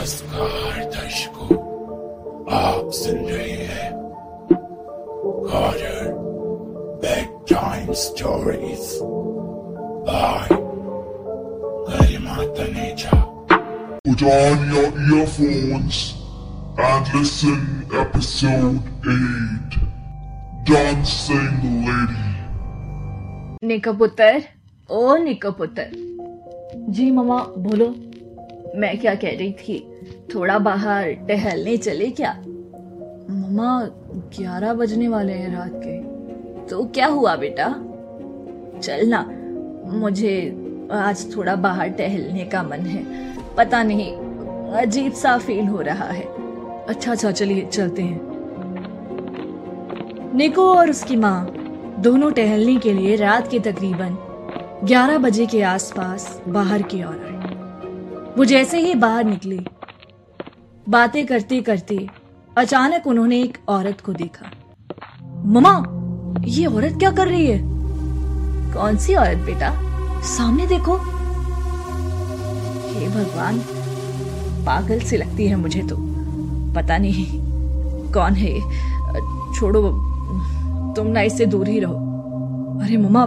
नमस्कार दर्शकों आप सुन रहे हैं horror bedtime stories by Garima Taneja Put on your earphones and listen episode 8 Dancing Lady निको पुत्र ओ निको पुत्र जी मम्मा बोलो मैं क्या कह रही थी? थोड़ा बाहर टहलने चले क्या? मम्मा, ग्यारह बजने वाले हैं रात के। तो क्या हुआ बेटा? चल ना, मुझे आज थोड़ा बाहर टहलने का मन है। पता नहीं, अजीब सा फील हो रहा है। अच्छा अच्छा चलिए, चलते हैं। निको और उसकी माँ दोनों टहलने के लिए रात के तकरीबन 11 बजे के आसपास बाहर की ओर आए। वो जैसे ही बाहर निकले, बातें करते करते अचानक उन्होंने एक औरत को देखा। ममा, ये औरत क्या कर रही है? कौन सी औरत बेटा? सामने देखो। हे भगवान, पागल सी लगती है मुझे तो। पता नहीं कौन है। छोड़ो, तुम ना इससे दूर ही रहो। अरे मम्मा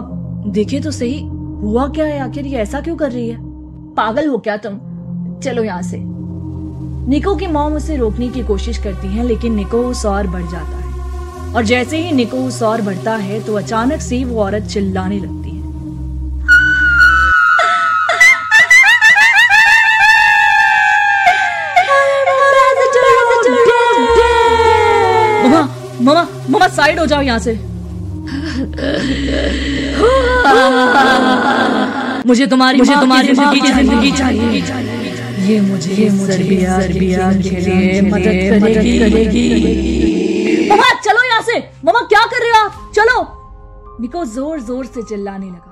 देखे तो सही। हुआ क्या है? आखिर ये ऐसा क्यों कर रही है? पागल हो क्या तुम? चलो यहाँ से। निको की मॉम उसे रोकने की कोशिश करती है लेकिन निको उस और बढ़ जाता है। और जैसे ही निको उस और बढ़ता है तो अचानक से वो औरत चिल्लाने लगती है। ममा ममा ममा साइड हो जाओ यहाँ से। मुझे तुम्हारी मुझे तुम्हारी ज़िंदगी चाहिए। ये मुझे ये सर्बिया बिहार के लिए मदद करेगी। ममा चलो यहाँ से। ममा क्या कर रहे हो आप? चलो। निको ज़ोर ज़ोर से चिल्लाने लगा।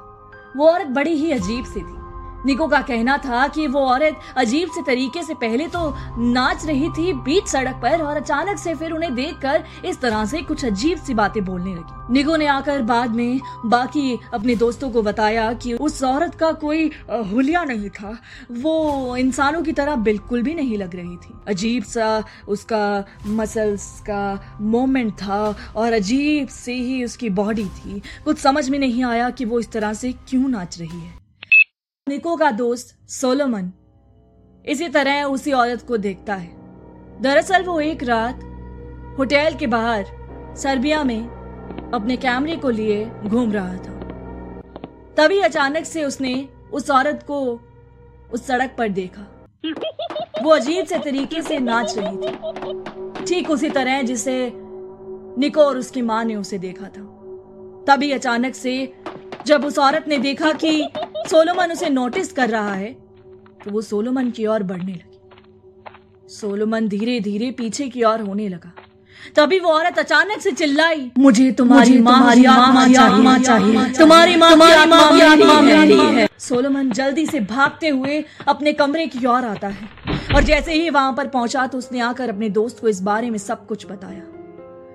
वो औरत बड़ी ही अजीब सी थी। निको का कहना था कि वो औरत अजीब से तरीके से पहले तो नाच रही थी बीच सड़क पर और अचानक से फिर उन्हें देखकर इस तरह से कुछ अजीब सी बातें बोलने लगी। निको ने आकर बाद में बाकी अपने दोस्तों को बताया कि उस औरत का कोई हुलिया नहीं था। वो इंसानों की तरह बिल्कुल भी नहीं लग रही थी। अजीब सा उसका मसल्स का मोमेंट था और अजीब सी ही उसकी बॉडी थी। कुछ समझ में नहीं आया कि वो इस तरह से क्यों नाच रही है। निको का दोस्त सोलोमन इसी तरह उसी औरत को देखता है। दरअसल वो एक रात होटल के बाहर सर्बिया में अपने कैमरे को लिए घूम रहा था। तभी अचानक से उसने उस औरत को उस सड़क पर देखा। वो अजीब से तरीके से नाच रही थी। ठीक उसी तरह जिसे निको और उसकी माँ ने उसे देखा था। तभी अचानक से जब उस औरत ने देखा कि सोलोमन उसे नोटिस कर रहा है तो वो सोलोमन की ओर बढ़ने लगी। सोलोमन धीरे धीरे पीछे की ओर होने लगा। तभी वो औरत अचानक से चिल्लाई मुझे तुम्हारी माँ आत्मा चाहिए। तुम्हारी माँ है सोलोमन जल्दी से भागते हुए अपने कमरे की ओर आता है। और जैसे ही वहाँ पर पहुँचा तो उसने आकर अपने दोस्त को इस बारे में सब कुछ बताया।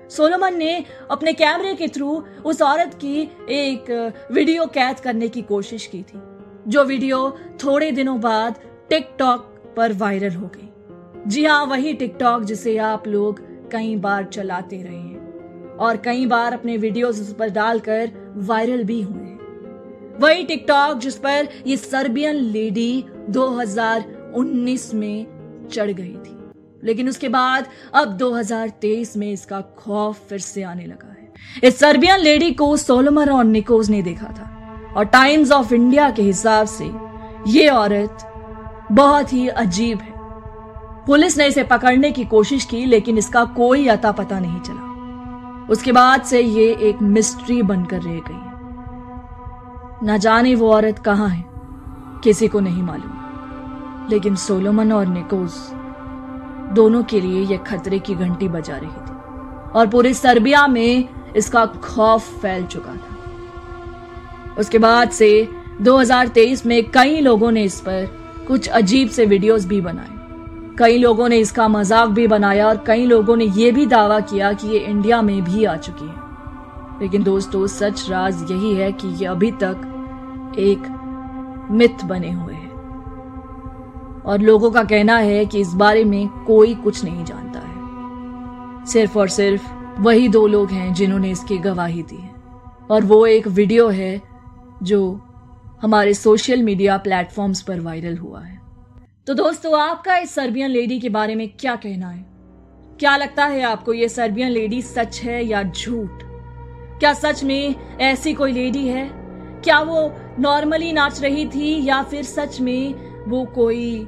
सोलोमन ने अपने कैमरे के थ्रू उस औरत की एक वीडियो कैद करने की कोशिश की थी, जो वीडियो थोड़े दिनों बाद टिकटॉक पर वायरल हो गई। जी हाँ वही टिकटॉक जिसे आप लोग कई बार चलाते रहे हैं और कई बार अपने वीडियोस उस पर डालकर वायरल भी हुए हैं। वही टिकटॉक जिस पर ये सर्बियन लेडी 2019 में चढ़ गई थी। लेकिन उसके बाद अब 2023 में इसका खौफ फिर से आने लगा है। इस सर्बियन लेडी को सोलोमन और निकोज ने देखा था और टाइम्स ऑफ़ इंडिया के हिसाब से ये औरत बहुत ही अजीब है। पुलिस ने इसे पकड़ने की कोशिश की, लेकिन इसका कोई अता पता नहीं चला। उसके बाद से ये एक मिस्ट्री बनकर रह गई न जाने वो औरत कहाँ है, किसी को नहीं मालूम। लेकिन सोलोमन और निकोज दोनों के लिए यह खतरे की घंटी बजा रही थी। और पूरी सर्बिया में इसका खौफ फैल चुका था। उसके बाद से 2023 में कई लोगों ने इस पर कुछ अजीब से वीडियोस भी बनाए। कई लोगों ने इसका मज़ाक भी बनाया और कई लोगों ने यह भी दावा किया कि ये इंडिया में भी आ चुकी है। लेकिन दोस्तों, सच राज यही है कि ये अभी तक एक मिथ बने हुए हैं। और लोगों का कहना है कि इस बारे में कोई कुछ नहीं जानता है। सिर्फ़ और सिर्फ़ वही दो लोग हैं जिन्होंने इसकी गवाही दी है। और वो एक वीडियो है जो हमारे सोशल मीडिया प्लेटफॉर्म्स पर वायरल हुआ है। तो दोस्तों, आपका इस सर्बियन लेडी के बारे में क्या कहना है? क्या लगता है आपको ये सर्बियन लेडी सच है या झूठ? क्या सच में ऐसी कोई लेडी है? क्या वो नॉर्मली नाच रही थी या फिर सच में वो कोई